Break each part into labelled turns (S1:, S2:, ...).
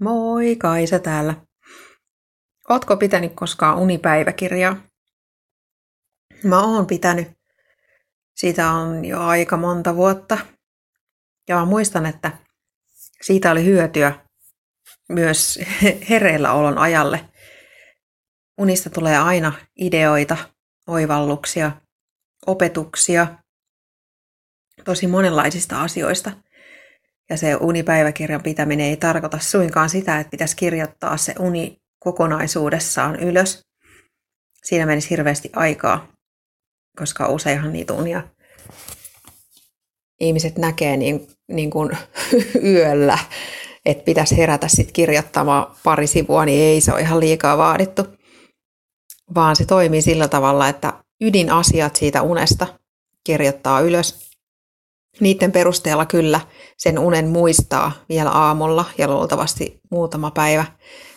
S1: Moi, Kaisa täällä. Ootko pitänyt koskaan unipäiväkirjaa? Mä oon pitänyt. Siitä on jo aika monta vuotta. Ja mä muistan, että siitä oli hyötyä myös hereillä olon ajalle. Unista tulee aina ideoita, oivalluksia, opetuksia, tosi monenlaisista asioista – ja se unipäiväkirjan pitäminen ei tarkoita suinkaan sitä, että pitäisi kirjoittaa se uni kokonaisuudessaan ylös. Siinä menisi hirveästi aikaa, koska useinhan niitä unia ihmiset näkee niin, niin kuin yöllä, että pitäisi herätä sitten kirjoittamaan pari sivua, niin ei se ole ihan liikaa vaadittu. Vaan se toimii sillä tavalla, että ydinasiat siitä unesta kirjoittaa ylös niiden perusteella kyllä sen unen muistaa vielä aamulla ja luultavasti muutama päivä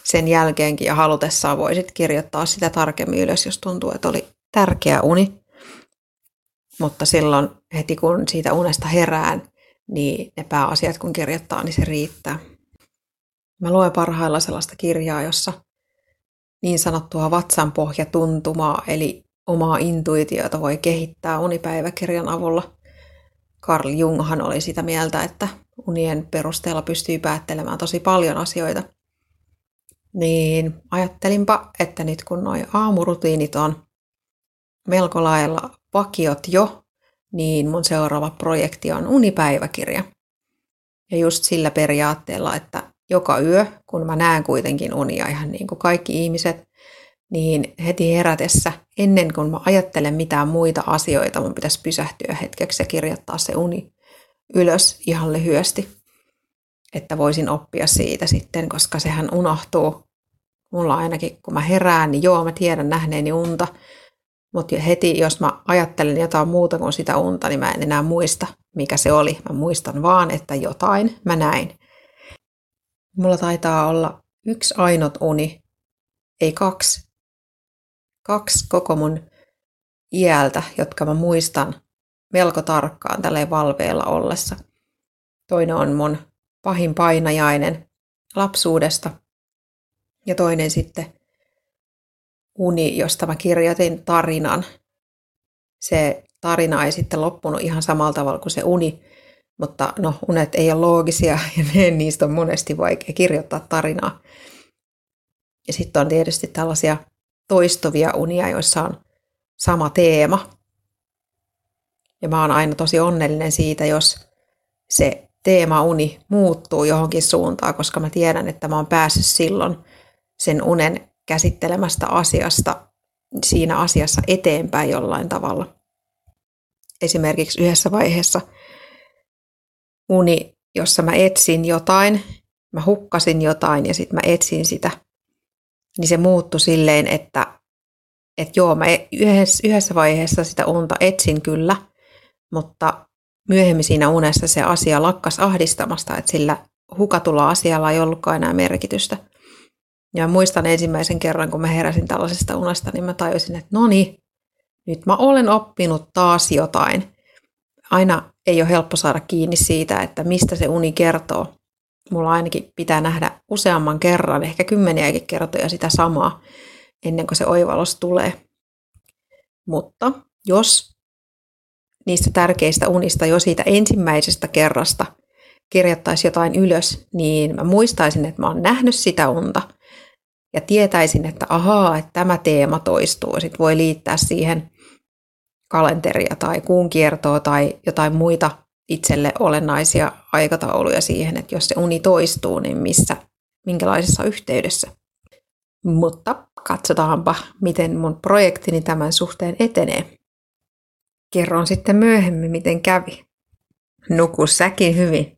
S1: sen jälkeenkin ja halutessaan voisit kirjoittaa sitä tarkemmin ylös, jos tuntuu, että oli tärkeä uni. Mutta silloin heti kun siitä unesta herään, niin ne pääasiat kun kirjoittaa, niin se riittää. Mä luen parhailla sellaista kirjaa, jossa niin sanottua vatsanpohjatuntumaa, eli omaa intuitiota voi kehittää unipäiväkirjan avulla – Carl Junghan oli sitä mieltä, että unien perusteella pystyy päättelemään tosi paljon asioita. Niin ajattelinpa, että nyt kun nuo aamurutiinit on melko lailla vakiot jo, niin mun seuraava projekti on unipäiväkirja. Ja just sillä periaatteella, että joka yö, kun mä näen kuitenkin unia ihan niin kuin kaikki ihmiset, niin heti herätessä, ennen kuin mä ajattelen mitään muita asioita, mun pitäisi pysähtyä hetkeksi ja kirjoittaa se uni ylös ihan lyhyesti, että voisin oppia siitä sitten, koska sehän unohtuu. Mulla ainakin, kun mä herään, niin joo, mä tiedän nähneeni unta, mutta heti, jos mä ajattelen jotain muuta kuin sitä unta, niin mä en enää muista, mikä se oli. Mä muistan vaan, että jotain mä näin. Mulla taitaa olla yksi ainut uni, ei kaksi, kaksi koko mun iältä, jotka mä muistan melko tarkkaan tällä valveella ollessa. Toinen on mun pahin painajainen lapsuudesta ja toinen sitten uni, josta mä kirjoitin tarinan. Se tarina ei sitten loppunut ihan samalla tavalla kuin se uni, mutta no, unet ei ole loogisia ja niistä on monesti vaikea kirjoittaa tarinaa. Ja sitten on tietysti tällaisia toistuvia unia, joissa on sama teema. Ja mä oon aina tosi onnellinen siitä, jos se teema-uni muuttuu johonkin suuntaan, koska mä tiedän, että mä oon päässyt silloin sen unen käsittelemästä asiasta siinä asiassa eteenpäin jollain tavalla. Esimerkiksi yhdessä vaiheessa uni, jossa mä etsin jotain, mä hukkasin jotain ja sitten mä etsin sitä – niin se muuttui silleen, että, että joo, mä e-, yhdessä, yhdessä vaiheessa sitä unta etsin kyllä, mutta myöhemmin siinä unessa se asia lakkas ahdistamasta, että sillä hukatulla asialla ei ollutkaan enää merkitystä. Ja muistan ensimmäisen kerran, kun mä heräsin tällaisesta unesta, niin mä tajusin, että no niin, nyt mä olen oppinut taas jotain. Aina ei ole helppo saada kiinni siitä, että mistä se uni kertoo mulla ainakin pitää nähdä useamman kerran, ehkä kymmeniäkin kertoja sitä samaa, ennen kuin se oivallus tulee. Mutta jos niistä tärkeistä unista jo siitä ensimmäisestä kerrasta kirjoittaisi jotain ylös, niin mä muistaisin, että mä oon nähnyt sitä unta ja tietäisin, että ahaa, että tämä teema toistuu. Sitten voi liittää siihen kalenteria tai kuun kiertoa tai jotain muita itselle olennaisia aikatauluja siihen, että jos se uni toistuu, niin missä, minkälaisessa yhteydessä. Mutta katsotaanpa, miten mun projektini tämän suhteen etenee. Kerron sitten myöhemmin, miten kävi. Nuku säkin hyvin.